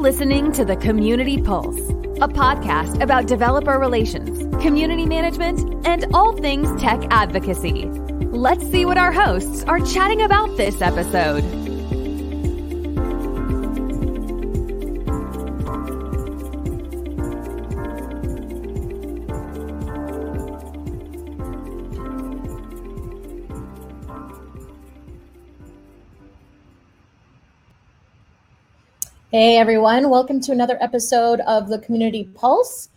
listening to the Community Pulse, a podcast about developer relations, community management, and all things tech advocacy. Let's see what our hosts are chatting about this episode. Hey everyone, welcome to another episode of the Community Pulse.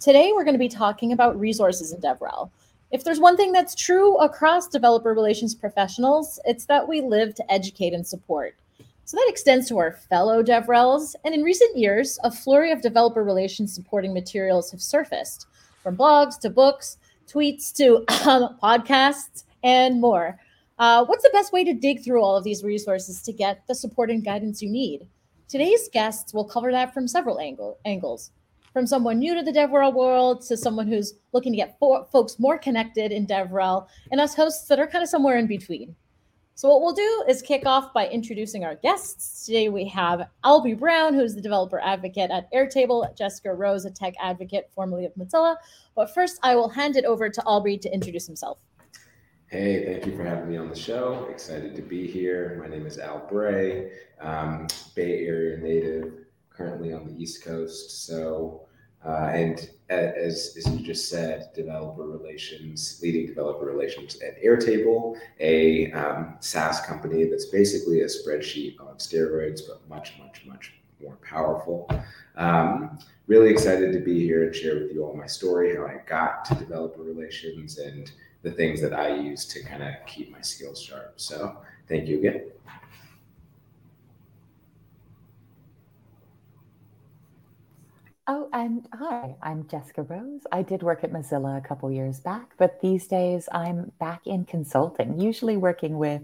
Today we're going to be talking about resources in DevRel. If there's one thing that's true across developer relations professionals, it's that we live to educate and support. So that extends to our fellow DevRels. And in recent years, a flurry of developer relations supporting materials have surfaced, from blogs to books, tweets to um, podcasts, and more. Uh, what's the best way to dig through all of these resources to get the support and guidance you need? Today's guests will cover that from several angle, angles. From someone new to the DevRel world to someone who's looking to get fo- folks more connected in DevRel, and us hosts that are kind of somewhere in between. So, what we'll do is kick off by introducing our guests. Today we have Albrie Brown, who's the developer advocate at Airtable, Jessica Rose, a tech advocate formerly of Mozilla. But first, I will hand it over to Albrie to introduce himself. Hey, thank you for having me on the show. Excited to be here. My name is Al Bray, um, Bay Area native, currently on the East Coast. So, uh, and as, as you just said, developer relations, leading developer relations at Airtable, a um, SaaS company that's basically a spreadsheet on steroids, but much, much, much more powerful. Um, really excited to be here and share with you all my story, how I got to developer relations and the things that I use to kind of keep my skills sharp. So thank you again. Oh, and hi, I'm Jessica Rose. I did work at Mozilla a couple years back, but these days I'm back in consulting, usually working with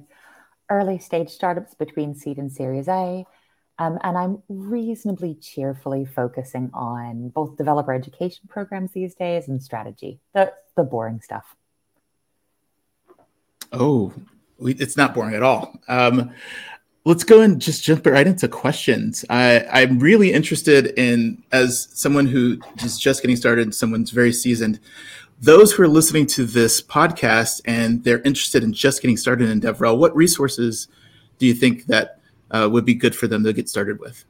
early stage startups between seed and Series A. Um, and I'm reasonably cheerfully focusing on both developer education programs these days and strategy, the, the boring stuff. Oh, it's not boring at all. Um, let's go and just jump right into questions. I, am really interested in, as someone who is just getting started, someone's very seasoned, those who are listening to this podcast and they're interested in just getting started in DevRel, what resources do you think that uh, would be good for them to get started with?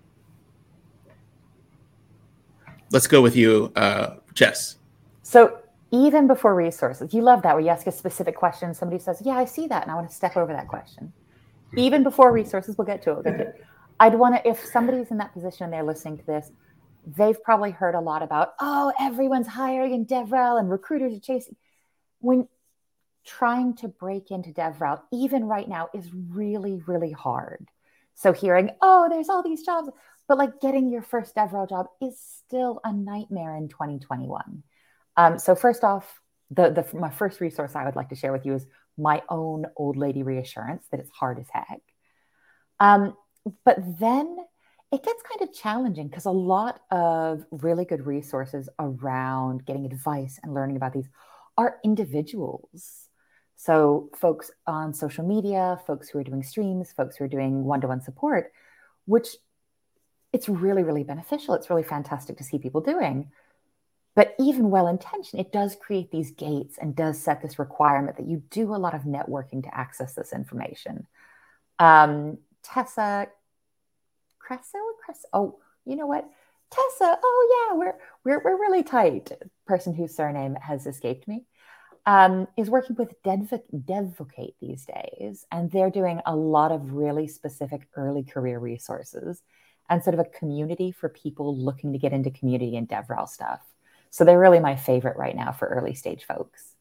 Let's go with you, uh, Jess. So even before resources. You love that where you ask a specific question, somebody says, Yeah, I see that, and I want to step over that question. Even before resources, we'll get to it. We'll get to it. I'd want to, if somebody's in that position and they're listening to this, they've probably heard a lot about, oh, everyone's hiring in DevRel and recruiters are chasing. When trying to break into DevRel, even right now, is really, really hard. So hearing, oh, there's all these jobs, but like getting your first DevRel job is still a nightmare in 2021. Um, so first off, the, the my first resource I would like to share with you is my own old lady reassurance that it's hard as heck. Um, but then it gets kind of challenging because a lot of really good resources around getting advice and learning about these are individuals. So, folks on social media, folks who are doing streams, folks who are doing one to one support, which it's really, really beneficial. It's really fantastic to see people doing. But even well intentioned, it does create these gates and does set this requirement that you do a lot of networking to access this information. Um, Tessa Kriesel, Cress, oh, you know what? Tessa, oh yeah, we're we're we're really tight. Person whose surname has escaped me. Um, is working with Devocate these days, and they're doing a lot of really specific early career resources and sort of a community for people looking to get into community and DevRel stuff. So they're really my favorite right now for early stage folks.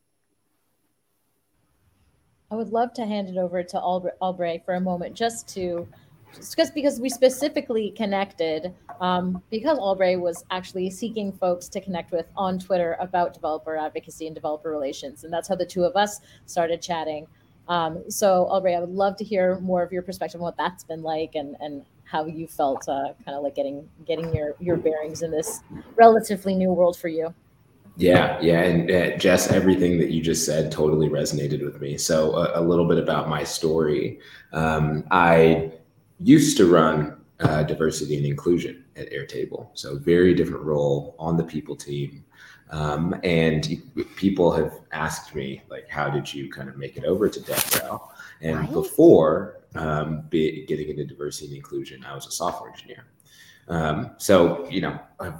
I would love to hand it over to Albray for a moment, just to just because we specifically connected um, because Albray was actually seeking folks to connect with on Twitter about developer advocacy and developer relations, and that's how the two of us started chatting. Um, so Albray, I would love to hear more of your perspective on what that's been like and and how you felt uh, kind of like getting getting your your bearings in this relatively new world for you. Yeah, yeah, and uh, Jess, everything that you just said totally resonated with me. So a, a little bit about my story. Um, I used to run uh, diversity and inclusion at Airtable. So very different role on the people team. Um, and people have asked me like, how did you kind of make it over to DevRel? And right. before um, be, getting into diversity and inclusion, I was a software engineer. Um, so you know, I've,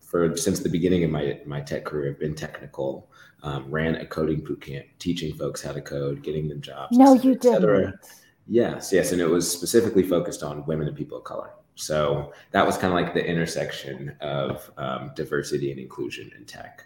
for since the beginning of my my tech career, I've been technical. Um, ran a coding boot camp, teaching folks how to code, getting them jobs. No, cetera, you didn't. Yes, yes, and it was specifically focused on women and people of color. So that was kind of like the intersection of um, diversity and inclusion in tech.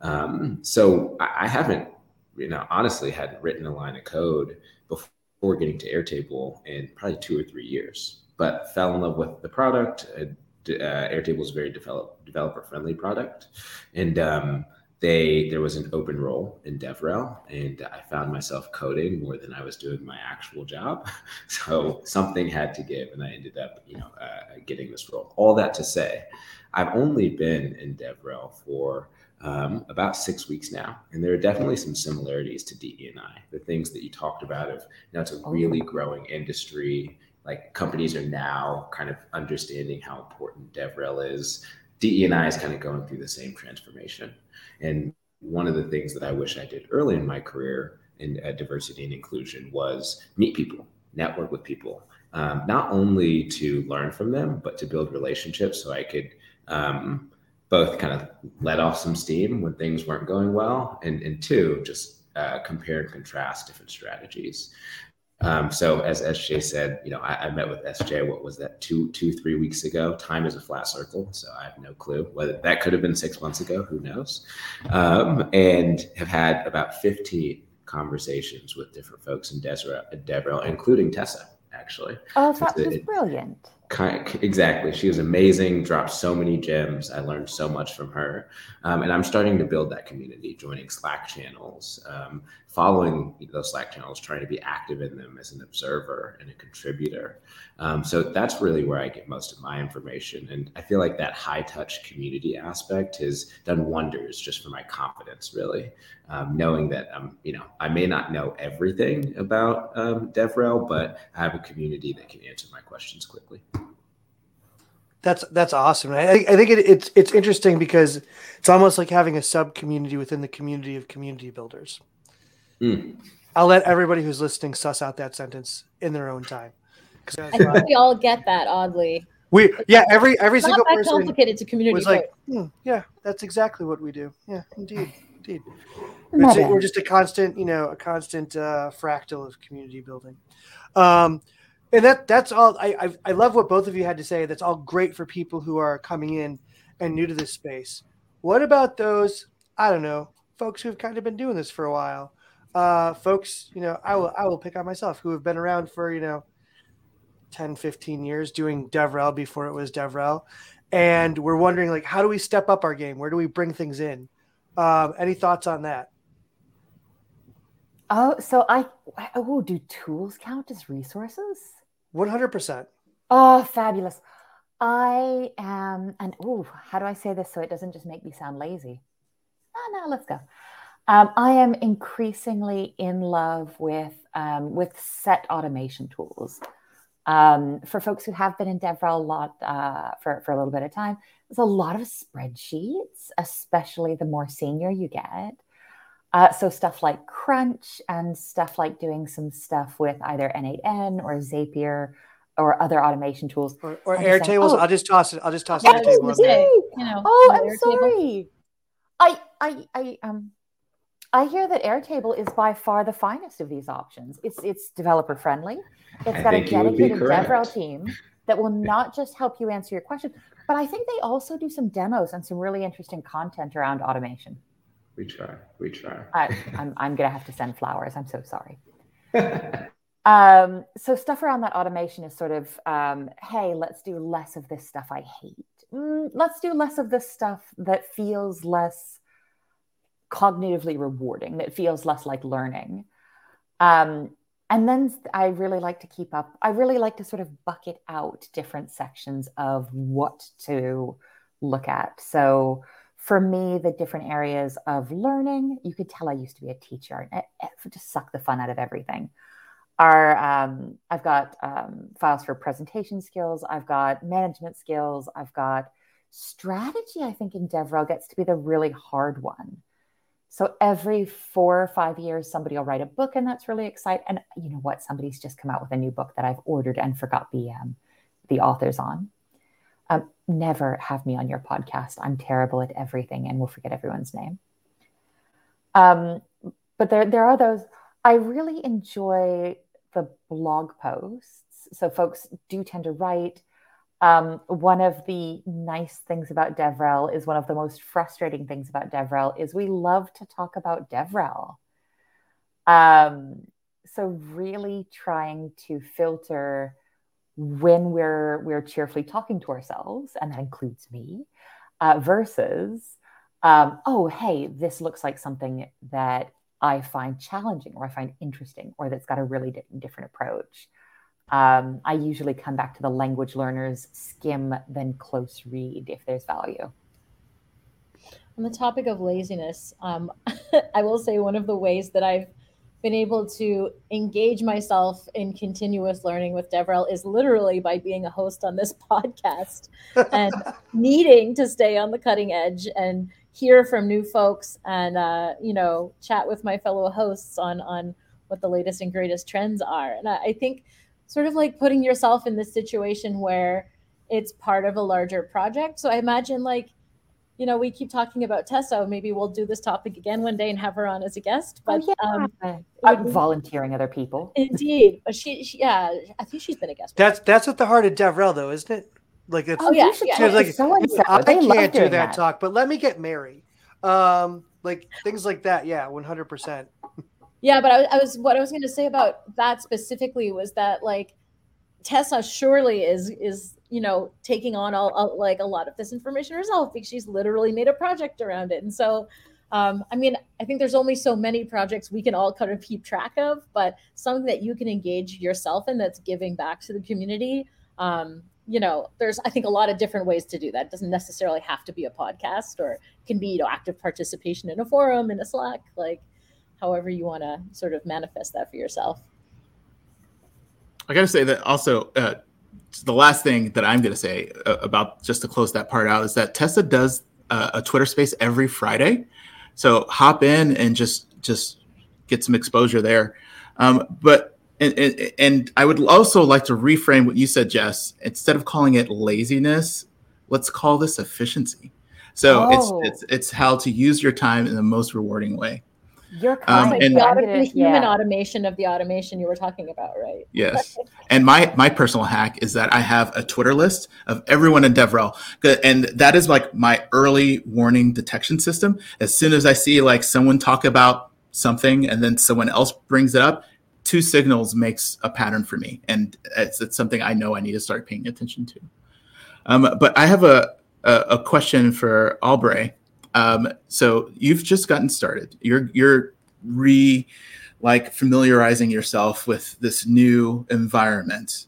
Um, so I, I, haven't, you know, honestly hadn't written a line of code before getting to Airtable in probably two or three years, but fell in love with the product. Uh, uh, Airtable is a very develop, developer friendly product. And um, they there was an open role in DevRel, and I found myself coding more than I was doing my actual job. So something had to give, and I ended up, you know, uh, getting this role. All that to say, I've only been in DevRel for um, about six weeks now, and there are definitely some similarities to DE&I. The things that you talked about of, know, it's a really growing industry. Like companies are now kind of understanding how important DevRel is. DE&I is kind of going through the same transformation. And one of the things that I wish I did early in my career in uh, diversity and inclusion was meet people, network with people, um, not only to learn from them, but to build relationships so I could um, both kind of let off some steam when things weren't going well, and, and two, just uh, compare and contrast different strategies. Um, so as SJ said, you know, I, I, met with SJ. What was that? Two, two, three weeks ago. Time is a flat circle, so I have no clue whether that could have been six months ago. Who knows? Um, and have had about fifteen conversations with different folks in DevRel including Tessa, actually. Oh, that was brilliant. Exactly. She was amazing, dropped so many gems. I learned so much from her. Um, and I'm starting to build that community, joining Slack channels, um, following those Slack channels, trying to be active in them as an observer and a contributor. Um, so that's really where I get most of my information. And I feel like that high touch community aspect has done wonders just for my confidence, really. Um, knowing that, um, you know, I may not know everything about um, DevRel, but I have a community that can answer my questions quickly. That's that's awesome. I, I think it, it's it's interesting because it's almost like having a sub community within the community of community builders. Mm. I'll let everybody who's listening suss out that sentence in their own time. I think we all get that oddly. We yeah every every single that person complicated to community was like hmm, yeah that's exactly what we do yeah indeed indeed we're, we're just a constant you know a constant uh, fractal of community building. Um, and that that's all I, I, I love what both of you had to say. That's all great for people who are coming in and new to this space. What about those i don't know folks who've kind of been doing this for a while? Uh folks you know i will i will pick on myself who have been around for you know 10 15 years doing devrel before it was devrel. And we're wondering like how do we step up our game? Where do we bring things in? Um, any thoughts on that? Oh so i oh do tools count as resources 100%. Oh, fabulous. I am, and oh, how do I say this so it doesn't just make me sound lazy? No, let's go. Um, I am increasingly in love with um, with set automation tools. Um, for folks who have been in DevRel a lot uh, for, for a little bit of time, there's a lot of spreadsheets, especially the more senior you get. Uh, so stuff like Crunch and stuff like doing some stuff with either N8N or Zapier or other automation tools. Or, or Airtables. Oh, I'll just toss it. I'll just toss Airtable. You know, oh, I'm sorry. I, I, I, um, I hear that Airtable is by far the finest of these options. It's it's developer friendly. It's got a dedicated DevRel team that will not just help you answer your questions, but I think they also do some demos and some really interesting content around automation. We try. We try. I, I'm, I'm going to have to send flowers. I'm so sorry. um, so stuff around that automation is sort of, um, hey, let's do less of this stuff I hate. Mm, let's do less of this stuff that feels less cognitively rewarding, that feels less like learning. Um, and then I really like to keep up. I really like to sort of bucket out different sections of what to look at. So for me, the different areas of learning, you could tell I used to be a teacher and it, it just suck the fun out of everything. our um, I've got um, files for presentation skills. I've got management skills. I've got strategy. I think in DevRel gets to be the really hard one. So every four or five years, somebody will write a book, and that's really exciting. And you know what? Somebody's just come out with a new book that I've ordered and forgot the um, the authors on. Um, never have me on your podcast. I'm terrible at everything, and will forget everyone's name. Um, but there there are those. I really enjoy the blog posts. So folks do tend to write. Um, one of the nice things about DevRel is one of the most frustrating things about DevRel is we love to talk about DevRel. Um, so really trying to filter when we're we're cheerfully talking to ourselves, and that includes me, uh, versus um, oh hey, this looks like something that I find challenging or I find interesting or that's got a really di- different approach. Um, I usually come back to the language learners skim, then close read if there's value. On the topic of laziness, um, I will say one of the ways that I've been able to engage myself in continuous learning with DevRel is literally by being a host on this podcast and needing to stay on the cutting edge and hear from new folks and uh, you know chat with my fellow hosts on on what the latest and greatest trends are. And I, I think sort of like putting yourself in this situation where it's part of a larger project. So i imagine like you know we keep talking about tessa maybe we'll do this topic again one day and have her on as a guest oh, but oh, yeah. um, I'm volunteering other people indeed but she, she, yeah i think she's been a guest that's that's at the heart of devrel though isn't it like it's, oh yeah, yeah. like so I can't do that, that, talk, but let me get Mary. Um, like things like that. Yeah, one hundred percent. Yeah, but I, I was what I was going to say about that specifically was that like Tessa surely is is you know taking on all, all, like a lot of this information herself because she's literally made a project around it, and so. Um, I mean, I think there's only so many projects we can all kind of keep track of, but something that you can engage yourself in that's giving back to the community um, you know, there's I think a lot of different ways to do that. It doesn't necessarily have to be a podcast or can be, you know, active participation in a forum, in a Slack, like however you want to sort of manifest that for yourself. I got to say that also uh, the last thing that I'm going to say uh, about just to close that part out is that Tessa does uh, a Twitter space every Friday. So hop in and just just get some exposure there. Um, but and, and, and I would also like to reframe what you said, Jess. Instead of calling it laziness, let's call this efficiency. So oh. it's, it's it's how to use your time in the most rewarding way. You're um, and, the, auto- the human yeah. automation of the automation you were talking about, right? Yes. and my my personal hack is that I have a Twitter list of everyone in DevRel, and that is like my early warning detection system. As soon as I see like someone talk about something and then someone else brings it up, two signals makes a pattern for me, and it's, it's something I know I need to start paying attention to. Um, but I have a, a, a question for Albre. Um, so you've just gotten started. You're you're re like familiarizing yourself with this new environment.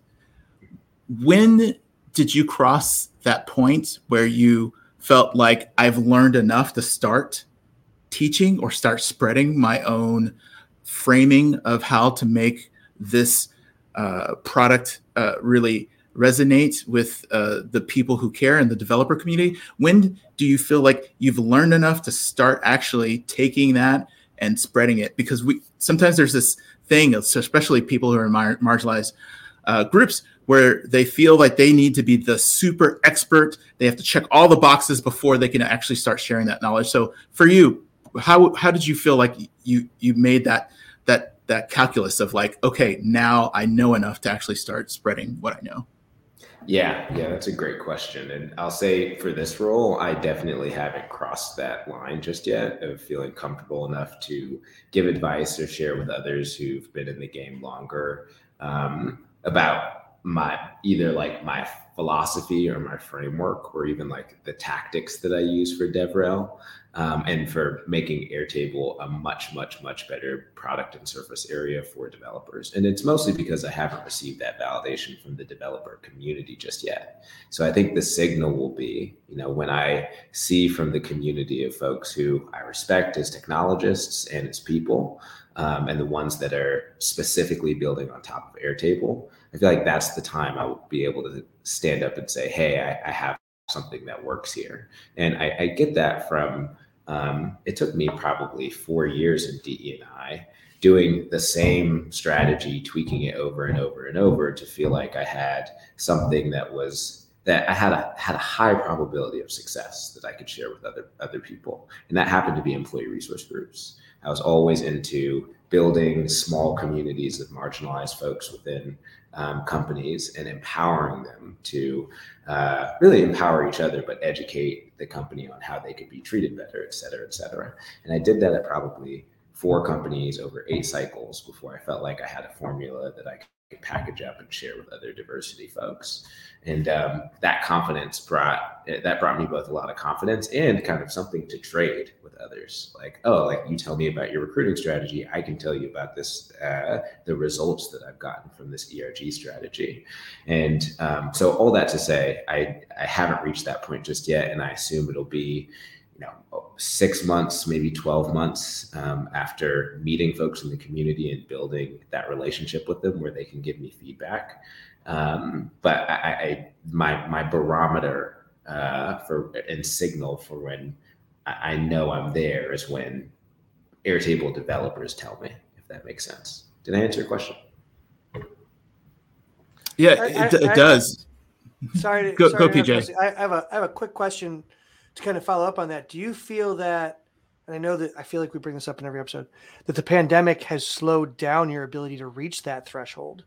When did you cross that point where you felt like I've learned enough to start teaching or start spreading my own framing of how to make this uh, product uh, really resonate with uh, the people who care and the developer community? When do you feel like you've learned enough to start actually taking that and spreading it? Because we sometimes there's this thing, especially people who are mar- marginalized uh, groups, where they feel like they need to be the super expert. They have to check all the boxes before they can actually start sharing that knowledge. So for you, how how did you feel like you you made that that that calculus of like okay now i know enough to actually start spreading what i know yeah yeah that's a great question and i'll say for this role i definitely haven't crossed that line just yet of feeling comfortable enough to give advice or share with others who've been in the game longer um, about my either like my philosophy or my framework or even like the tactics that I use for DevRel um, and for making Airtable a much, much, much better product and surface area for developers. And it's mostly because I haven't received that validation from the developer community just yet. So I think the signal will be, you know, when I see from the community of folks who I respect as technologists and as people, um, and the ones that are specifically building on top of Airtable, I feel like that's the time I will be able to stand up and say, hey, I, I have something that works here. And I, I get that from um, it took me probably four years in DE&I doing the same strategy, tweaking it over and over and over to feel like I had something that was that I had a had a high probability of success that I could share with other other people. And that happened to be employee resource groups. I was always into building small communities of marginalized folks within um, companies and empowering them to uh, really empower each other, but educate the company on how they could be treated better, et cetera, et cetera. And I did that at probably four companies over eight cycles before I felt like I had a formula that I could package up and share with other diversity folks. And um, that confidence brought that brought me both a lot of confidence and kind of something to trade with others. Like oh like you tell me about your recruiting strategy i can tell you about this uh, the results that i've gotten from this erg strategy. And um, so all that to say i i haven't reached that point just yet and i assume it'll be you know six months maybe 12 months um, after meeting folks in the community and building that relationship with them where they can give me feedback um, but I, I, my my barometer uh, for and signal for when I know I'm there is when Airtable developers tell me, if that makes sense. Did I answer your question? Yeah, I, it, it does. Sorry, to, go, sorry go PJ. I have a I have a quick question to kind of follow up on that. Do you feel that, and I know that I feel like we bring this up in every episode, that the pandemic has slowed down your ability to reach that threshold?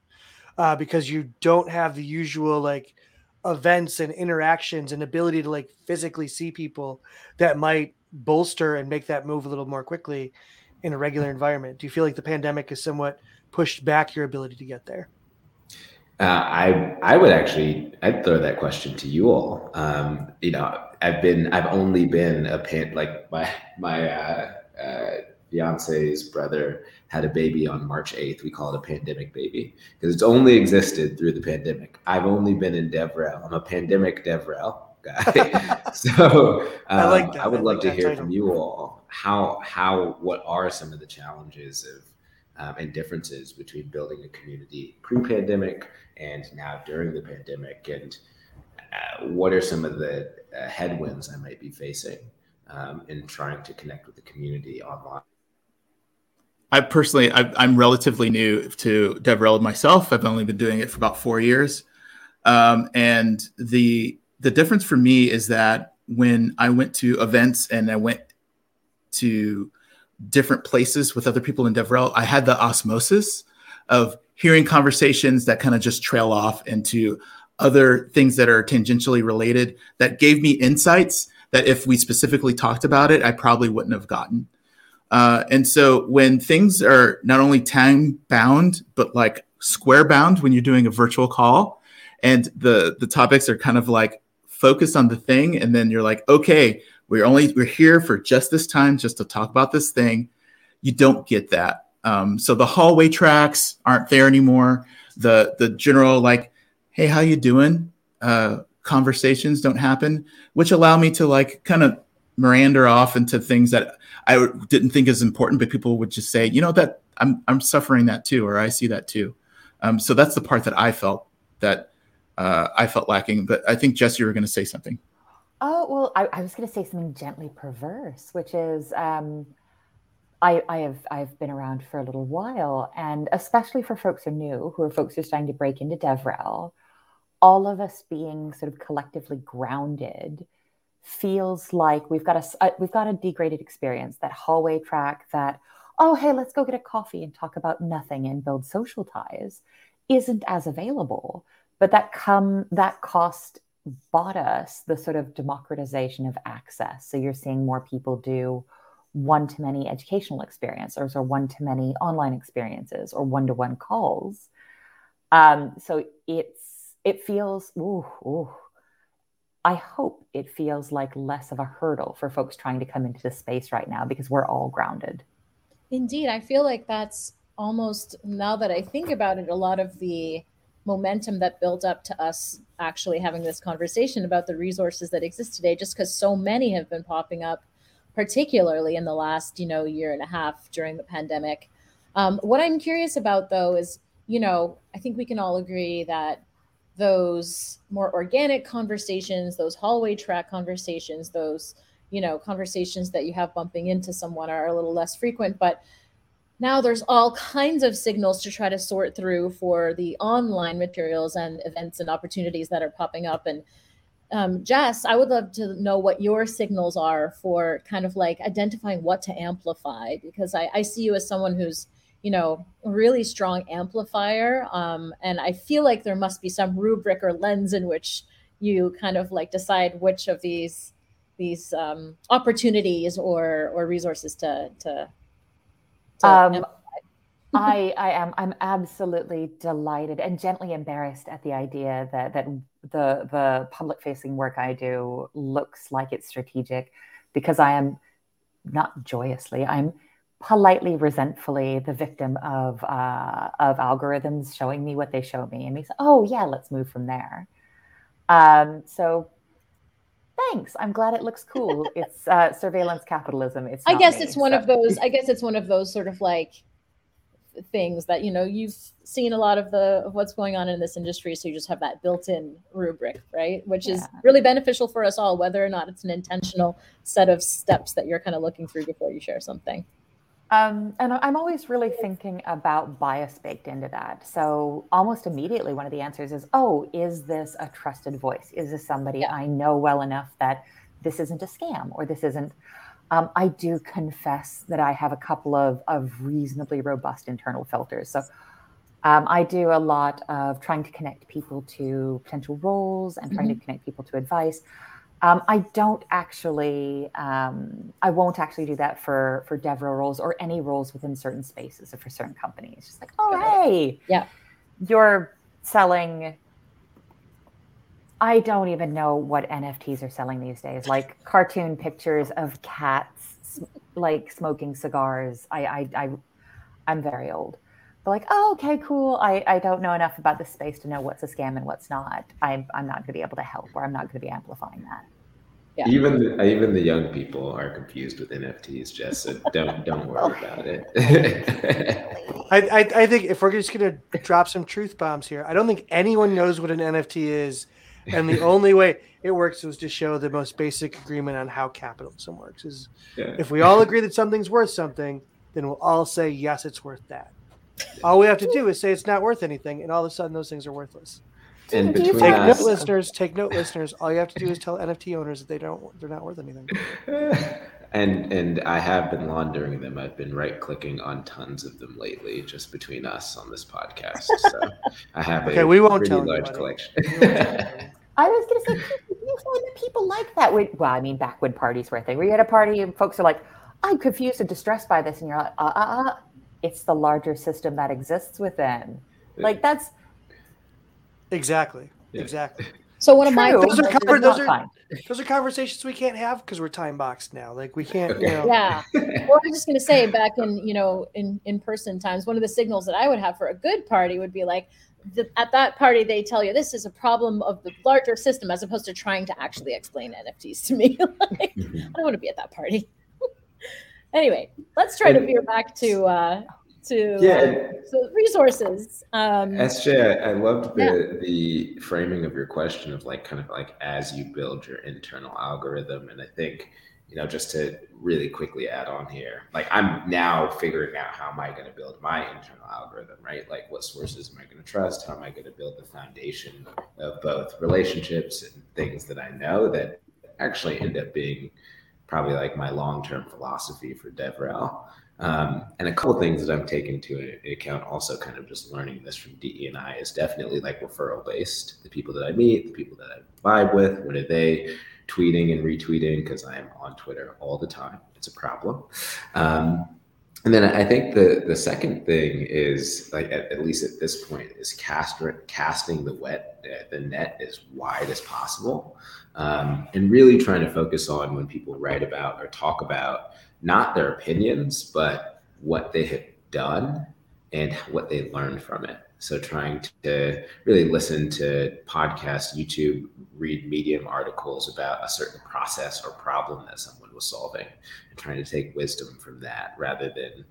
uh, because you don't have the usual like events and interactions and ability to like physically see people that might bolster and make that move a little more quickly in a regular environment. Do you feel like the pandemic has somewhat pushed back your ability to get there? Uh, I I would actually I'd throw that question to you all. Um, you know, I've been I've only been a pan like my my uh, uh, fiance's brother had a baby on March 8th. We call it a pandemic baby because it's only existed through the pandemic. I've only been in DevRel. I'm a pandemic DevRel guy. so um, I, like I would I love to hear title. from you all how how what are some of the challenges of um, and differences between building a community pre-pandemic and now during the pandemic, and uh, what are some of the uh, headwinds I might be facing um, in trying to connect with the community online? I personally, I, am relatively new to DevRel myself. I've only been doing it for about four years, um, and the the difference for me is that when I went to events and I went to different places with other people in DevRel, I had the osmosis of hearing conversations that kind of just trail off into other things that are tangentially related that gave me insights that if we specifically talked about it, I probably wouldn't have gotten. Uh, and so when things are not only time bound, but like square bound when you're doing a virtual call and the, the topics are kind of like focused on the thing. And then you're like, okay, we're only, we're here for just this time, just to talk about this thing. You don't get that. Um, so the hallway tracks aren't there anymore. The, the general like, Hey, how you doing? Uh, conversations don't happen, which allow me to like kind of meander off into things that I didn't think is important, but people would just say, you know, that I'm I'm suffering that too, or I see that too. Um, so that's the part that I felt that uh, I felt lacking. But I think Jess, you were going to say something. Oh well, I, I was going to say something gently perverse, which is um, I, I have I've been around for a little while, and especially for folks who are new, who are folks who are starting to break into DevRel, all of us being sort of collectively grounded feels like we've got a, a, we've got a degraded experience that hallway track that oh hey let's go get a coffee and talk about nothing and build social ties isn't as available. But that come that cost bought us the sort of democratization of access. So you're seeing more people do one to many educational experiences or one to many online experiences or one to one calls. Um, so it's it feels ooh, ooh, I hope it feels like less of a hurdle for folks trying to come into the space right now because we're all grounded. Indeed, I feel like that's almost now that I think about it, a lot of the momentum that built up to us actually having this conversation about the resources that exist today, just because so many have been popping up, particularly in the last, you know, year and a half during the pandemic. Um, what I'm curious about though is, you know, I think we can all agree that those more organic conversations, those hallway track conversations, those, you know, conversations that you have bumping into someone are a little less frequent, but now there's all kinds of signals to try to sort through for the online materials and events and opportunities that are popping up. And um, jess i would love to know what your signals are for kind of like identifying what to amplify because i, I see you as someone who's you know really strong amplifier um, and i feel like there must be some rubric or lens in which you kind of like decide which of these these um, opportunities or or resources to to um, I, I am I'm absolutely delighted and gently embarrassed at the idea that that the the public facing work I do looks like it's strategic because I am not joyously I'm politely resentfully the victim of uh, of algorithms showing me what they show me and me say oh yeah let's move from there. Um, so thanks. I'm glad it looks cool. It's uh, surveillance capitalism. It's i guess me, it's one of those i guess it's one of those sort of like things that you know you've seen a lot of the of what's going on in this industry so you just have that built-in rubric right? Which yeah. is really beneficial for us all whether or not it's an intentional set of steps that you're kind of looking through before you share something um, and I'm always really thinking about bias baked into that. So almost immediately, one of the answers is, "Oh, is this a trusted voice? Is this somebody yeah. I know well enough that this isn't a scam or this isn't?" Um, I do confess that I have a couple of of reasonably robust internal filters. So um, I do a lot of trying to connect people to potential roles and trying mm-hmm. to connect people to advice. Um, I don't actually, um, I won't actually do that for for DevRel roles or any roles within certain spaces or for certain companies. Just like, oh hey, yeah, you're selling. I don't even know what NFTs are selling these days. Like cartoon pictures of cats, like smoking cigars. I, I, I I'm very old. But like, oh, okay, cool. I, I don't know enough about the space to know what's a scam and what's not. I'm, I'm not going to be able to help or I'm not going to be amplifying that. Yeah. Even the, even the young people are confused with NFTs, Jess. So don't don't worry oh. about it. I, I, I think if we're just gonna drop some truth bombs here, I don't think anyone knows what an NFT is, and the only way it works is to show the most basic agreement on how capitalism works. Is yeah. if we all agree that something's worth something, then we'll all say yes, it's worth that. All we have to do is say it's not worth anything, and all of a sudden those things are worthless. And between take us, note, listeners. Take note, listeners. All you have to do is tell NFT owners that they don't, they're not worth anything. And and I have been laundering them. I've been right clicking on tons of them lately, just between us on this podcast. So I have okay, a we won't pretty large collection. I was going to say, you find that people like that. When, well, I mean, back when parties were a thing, where you had a party and folks are like, "I'm confused and distressed by this," and you're like, "Uh, uh, uh." It's the larger system that exists within. Like that's Exactly. Yeah. Exactly. So one of my those are covered, those are those are conversations we can't have because we're time boxed now. Like we can't. You know. Yeah. Well, I was just gonna say back in you know in in person times, one of the signals that I would have for a good party would be like. The, at that party, they tell you this is a problem of the larger system, as opposed to trying to actually explain NFTs to me. like, mm-hmm. I don't want to be at that party. anyway, let's try to veer back to uh, to yeah. Uh, so resources. Um, SJ, I loved the yeah. the framing of your question of like kind of like as you build your internal algorithm, and I think you know just to really quickly add on here, like I'm now figuring out how am I going to build my internal algorithm, right? Like what sources am I going to trust? How am I going to build the foundation of both relationships and things that I know that actually end up being probably like my long term philosophy for DevRel. Um, and a couple things that I'm taking to account, also kind of just learning this from DE and I, is definitely like referral based. The people that I meet, the people that I vibe with, what are they tweeting and retweeting? Because I am on Twitter all the time. It's a problem. Um, and then I think the the second thing is like at, at least at this point is cast, casting the wet uh, the net as wide as possible, um, and really trying to focus on when people write about or talk about not their opinions but what they have done and what they learned from it. So trying to really listen to podcasts, YouTube, read Medium articles about a certain process or problem that someone was solving, and trying to take wisdom from that rather than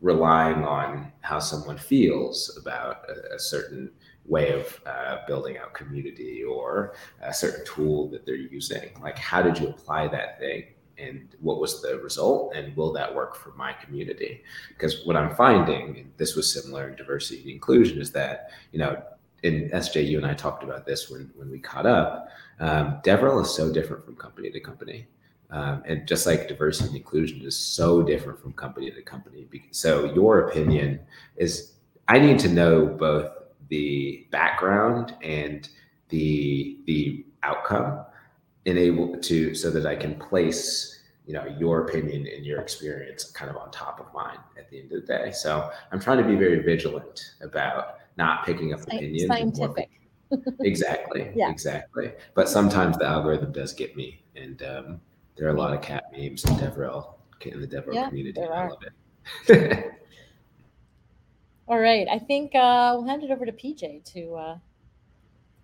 relying on how someone feels about a, a certain way of uh, building out community or a certain tool that they're using. Like, how did you apply that thing? And what was the result and will that work for my community? Because what i'm finding and this was similar in diversity and inclusion is that you know in sj you and i talked about this when when we caught up. Um, devrel is so different from company to company. Um, and just like diversity and inclusion is so different from company to company so your opinion is i need to know both the background and the the outcome enable to so that I can place you know your opinion and your experience kind of on top of mine at the end of the day. So I'm trying to be very vigilant about not picking up opinions. Scientific. exactly. yeah. Exactly. But sometimes the algorithm does get me, and um, there are a lot of cat memes in DevRel in the DevRel yeah, community. I love it. All right. I think uh, we'll hand it over to PJ to uh,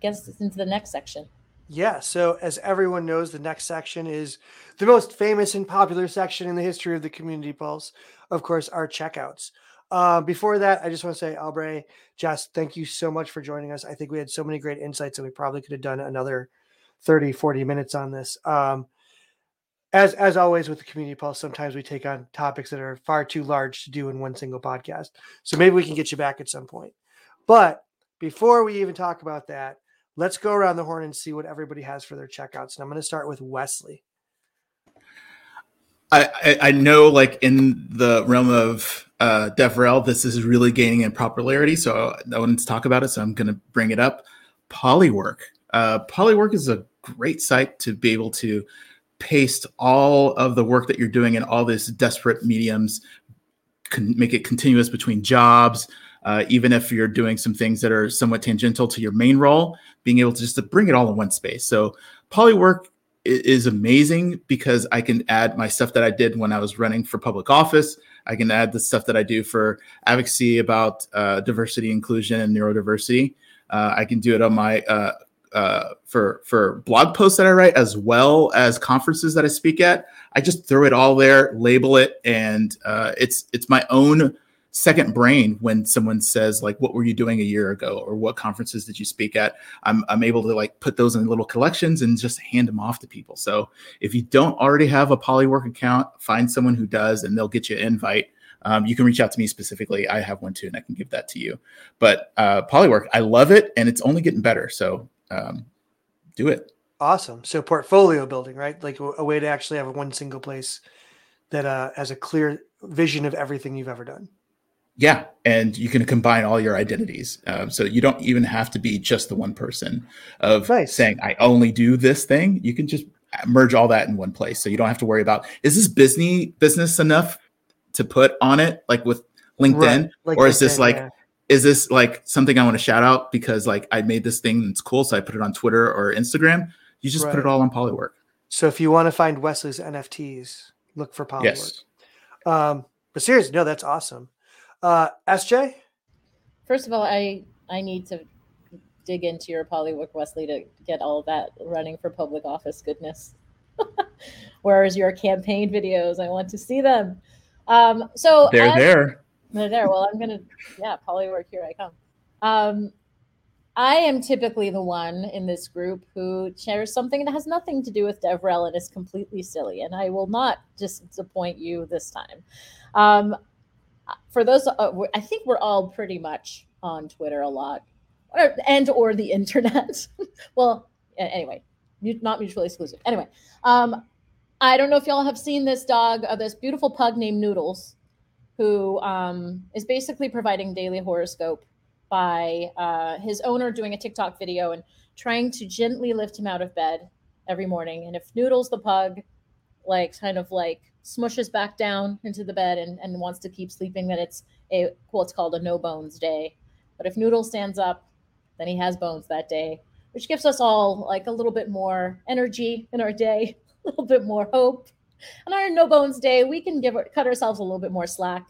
get us into the next section. Yeah. So, as everyone knows, the next section is the most famous and popular section in the history of the Community Pulse. Of course, our checkouts. Uh, before that, I just want to say, Albray, Jess, thank you so much for joining us. I think we had so many great insights, and we probably could have done another 30, 40 minutes on this. Um, as as always with the community pulse, sometimes we take on topics that are far too large to do in one single podcast. So maybe we can get you back at some point. But before we even talk about that, let's go around the horn and see what everybody has for their checkouts. And I'm going to start with Wesley. I, I know, like in the realm of uh, DevRel, this is really gaining in popularity. So I wanted to talk about it. So I'm going to bring it up. Polywork. Uh, Polywork is a great site to be able to paste all of the work that you're doing in all these desperate mediums, can make it continuous between jobs, uh, even if you're doing some things that are somewhat tangential to your main role, being able to just to bring it all in one space. So Polywork is amazing because I can add my stuff that I did when I was running for public office. I can add the stuff that I do for advocacy about uh, diversity, inclusion, and neurodiversity. Uh, I can do it on my uh, uh, for for blog posts that I write as well as conferences that I speak at. I just throw it all there, label it, and uh, it's it's my own second brain when someone says like what were you doing a year ago? Or what conferences did you speak at? I'm, I'm able to like put those in little collections and just hand them off to people. So if you don't already have a polywork account find someone who does and they'll get you an invite. Um, you can reach out to me specifically. I have one too and i can give that to you. But uh, polywork i love it and it's only getting better. So um, do it. Awesome. So portfolio building right? Like a way to actually have one single place that uh, has a clear vision of everything you've ever done yeah, and you can combine all your identities. Um, so you don't even have to be just the one person of nice. saying, I only do this thing. You can just merge all that in one place. So you don't have to worry about, is this business business enough to put on it, like with LinkedIn? Right. Like or is this like, yeah. is this like something I want to shout out because like I made this thing that's cool. So I put it on Twitter or Instagram. You just right. put it all on Polywork. So if you want to find Wesley's NFTs, look for Polywork. Yes. Um, but seriously, no, that's awesome. Uh, SJ? First of all, I I need to dig into your Polywork Wesley to get all that running for public office goodness. Where's your campaign videos? I want to see them. Um, so they're as, there. They're there. Well, I'm gonna yeah, Polywork, here I come. Um, I am typically the one in this group who shares something that has nothing to do with DevRel and is completely silly, and I will not disappoint you this time. Um, for those, uh, I think we're all pretty much on Twitter a lot, or, and or the internet. well, anyway, not mutually exclusive. Anyway, um, I don't know if y'all have seen this dog, uh, this beautiful pug named Noodles, who um, is basically providing daily horoscope by uh, his owner doing a TikTok video and trying to gently lift him out of bed every morning. And if Noodles the pug, like kind of like smushes back down into the bed and, and wants to keep sleeping, then it's a what's called a no bones day. But if Noodle stands up, then he has bones that day, which gives us all like a little bit more energy in our day, a little bit more hope. And on our no bones day, we can give cut ourselves a little bit more slack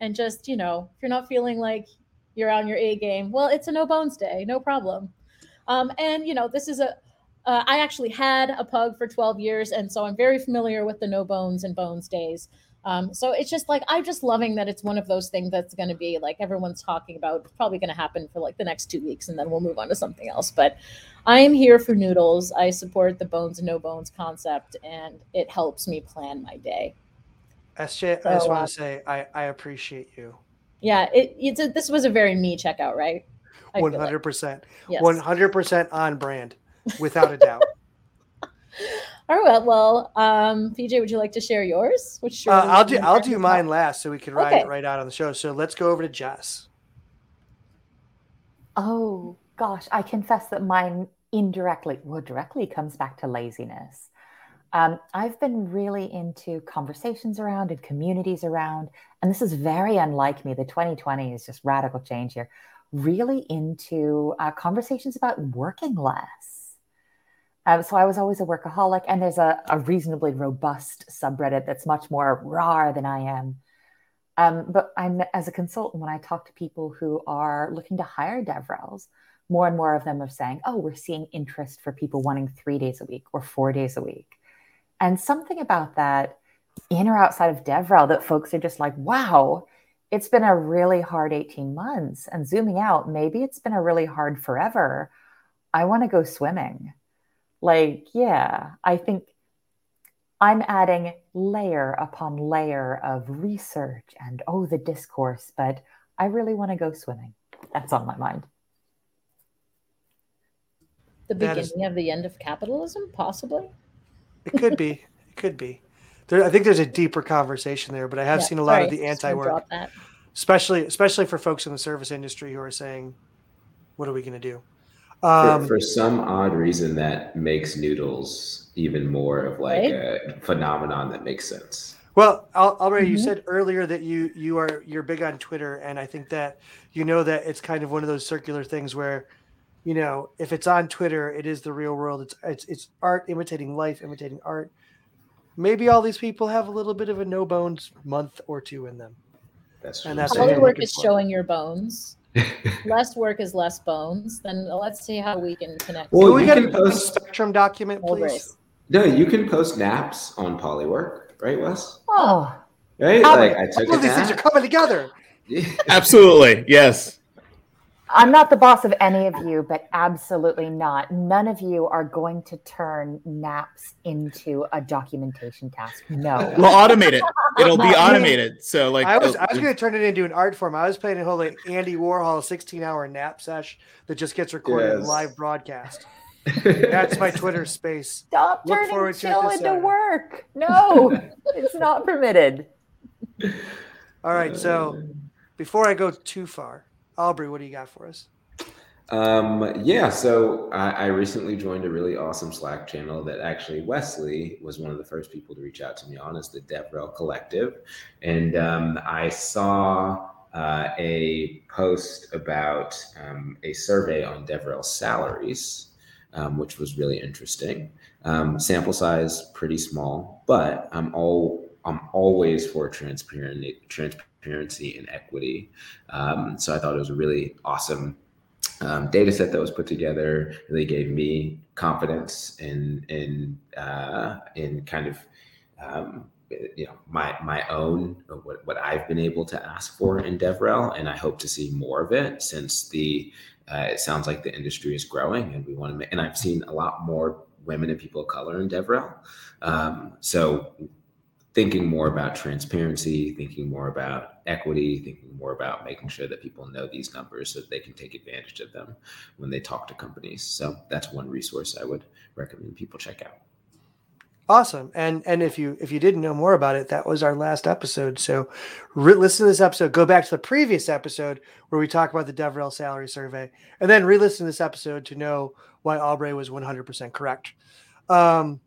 and just, you know, if you're not feeling like you're on your A game, well, it's a no bones day, no problem. Um, and you know, this is a uh, I actually had a pug for 12 years, and so I'm very familiar with the no bones and bones days. Um, so it's just like I'm just loving that it's one of those things that's going to be like everyone's talking about. It's probably going to happen for like the next two weeks, and then we'll move on to something else. But I am here for noodles. I support the bones and no bones concept, and it helps me plan my day. SJ, so, I just want uh, to say I, I appreciate you. Yeah, it, it's a, this was a very me checkout, right? One hundred percent, one hundred percent on brand without a doubt. All right. Well, um, PJ, would you like to share yours? Which uh, I'll do. I'll do mine last, so we can write okay. it right out on the show. So let's go over to Jess. Oh gosh, I confess that mine indirectly, well, directly comes back to laziness. Um, I've been really into conversations around and communities around, and this is very unlike me. The 2020 is just radical change here. Really into uh, conversations about working less um, so I was always a workaholic, and there's a, a, reasonably robust subreddit that's much more raw than I am. Um, but I'm as a consultant, when I talk to people who are looking to hire DevRels, more and more of them are saying, "Oh, we're seeing interest for people wanting three days a week or four days a week," and something about that, in or outside of DevRel, that folks are just like, "Wow." It's been a really hard 18 months. And zooming out, maybe it's been a really hard forever. I want to go swimming like, yeah, I think I'm adding layer upon layer of research and oh, the discourse, but I really want to go swimming. That's on my mind. The beginning is, of the end of capitalism, possibly. It could be. It could be. There, I think there's a deeper conversation there, but I have yeah, seen a lot sorry, of the anti-work, especially especially for folks in the service industry who are saying, "What are we going to do?" Um, for, for, some odd reason, that makes noodles even more of like right? a phenomenon that makes sense. Well, already mm-hmm. you said earlier that you you are you're big on Twitter, and I think that you know that it's kind of one of those circular things where, you know, if it's on Twitter, it is the real world. It's it's it's art imitating life, imitating art. Maybe all these people have a little bit of a no bones month or two in them. That's and that's all the work is for. showing your bones. less work is less bones. Then let's see how we can connect. Well, we can post spectrum document, please. No, you can post naps on Polywork, right, Wes? Oh, right. like I took all these things are coming together. Absolutely, yes. I'm not the boss of any of you, but absolutely not. None of you are going to turn naps into a documentation task. No. We'll automate it. It'll be automated. So like I was I was gonna turn it into an art form. I was planning a whole like Andy Warhol 16 hour nap sesh that just gets recorded yes. live broadcast. That's my Twitter space. Stop Look turning chill into Saturday. work. No, it's not permitted. All right, so before I go too far, Aubrey, what do you got for us? Um, yeah, so I, I, recently joined a really awesome Slack channel that actually Wesley was one of the first people to reach out to me on, is the DevRel Collective. And um, I saw uh, a post about um, a survey on DevRel salaries, um, which was really interesting. Um, sample size pretty small, but I'm all I'm always for transparent transparency transparency and equity. Um, so I thought it was a really awesome um, data set that was put together. Really gave me confidence in in uh, in kind of um, you know my my own what, what I've been able to ask for in DevRel, and I hope to see more of it since the uh, it sounds like the industry is growing, and we want to make. And I've seen a lot more women and people of color in DevRel. Um, so thinking more about transparency, thinking more about equity, thinking more about making sure that people know these numbers so that they can take advantage of them when they talk to companies. So that's one resource I would recommend people check out. Awesome. And and if you if you didn't know more about it, that was our last episode. So re- listen to this episode, go back to the previous episode where we talk about the DevRel salary survey, and then re-listen to this episode to know why Aubrey was 100% correct. Um,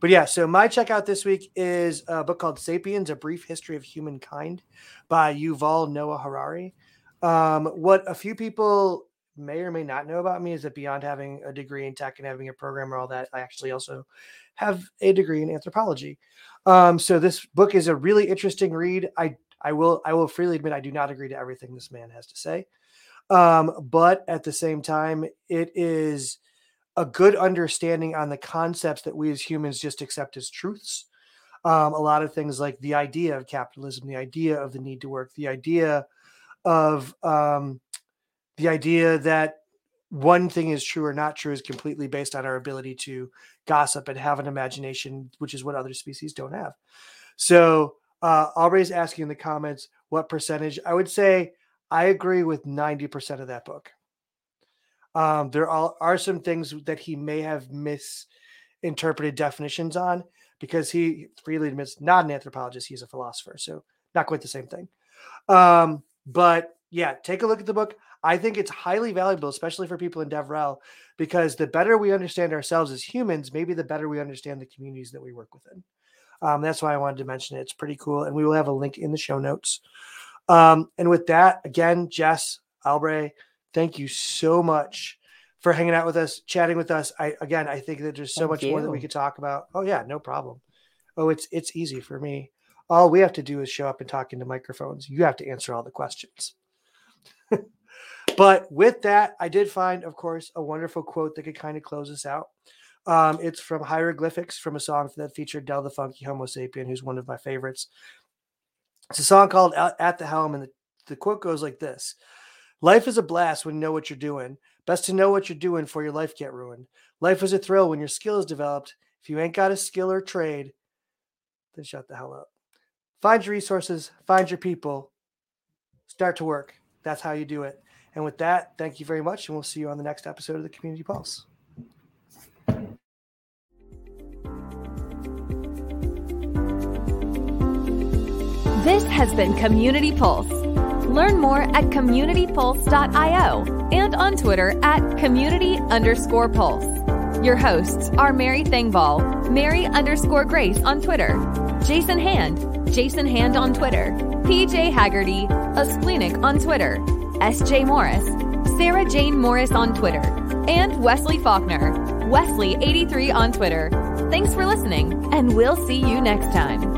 but yeah, so my checkout this week is a book called Sapiens: A Brief History of Humankind by Yuval Noah Harari. Um, what a few people may or may not know about me is that beyond having a degree in tech and having a program all that, I actually also have a degree in anthropology. Um, so this book is a really interesting read. I I will I will freely admit I do not agree to everything this man has to say, um, but at the same time, it is a good understanding on the concepts that we as humans just accept as truths. Um, a lot of things like the idea of capitalism, the idea of the need to work, the idea of um, the idea that one thing is true or not true is completely based on our ability to gossip and have an imagination, which is what other species don't have. So, uh, Aubrey's asking in the comments what percentage. I would say I agree with 90% of that book. Um, there are, are some things that he may have misinterpreted definitions on because he freely admits not an anthropologist, he's a philosopher. So not quite the same thing. Um, but yeah, take a look at the book. I think it's highly valuable, especially for people in DevRel, because the better we understand ourselves as humans, maybe the better we understand the communities that we work within. Um, that's why I wanted to mention it. It's pretty cool. And we will have a link in the show notes. Um, and with that, again, Jess, Aubrey, Thank you so much for hanging out with us, chatting with us. I again, I think that there's so Thank much you. more that we could talk about. Oh yeah, no problem. Oh, it's it's easy for me. All we have to do is show up and talk into microphones. You have to answer all the questions. but with that, I did find, of course, a wonderful quote that could kind of close us out. Um, it's from Hieroglyphics from a song that featured Del the Funky Homosapien, who's one of my favorites. It's a song called At the Helm, and the, the quote goes like this Life is a blast when you know what you're doing. Best to know what you're doing before your life get ruined. Life is a thrill when your skill is developed. If you ain't got a skill or trade, then shut the hell up. Find your resources, find your people, start to work. That's how you do it. And with that, thank you very much, and we'll see you on the next episode of the Community Pulse. This has been Community Pulse Learn more at communitypulse.io and on Twitter at community underscore pulse. Your hosts are Mary Thengvall, Mary underscore Grace on Twitter, Jason Hand, Jason Hand on Twitter, PJ Hagerty, a splenic on Twitter, SJ Morris, Sarah Jane Morris on Twitter, and Wesley Faulkner, Wesley83 on Twitter. Thanks for listening, and we'll see you next time.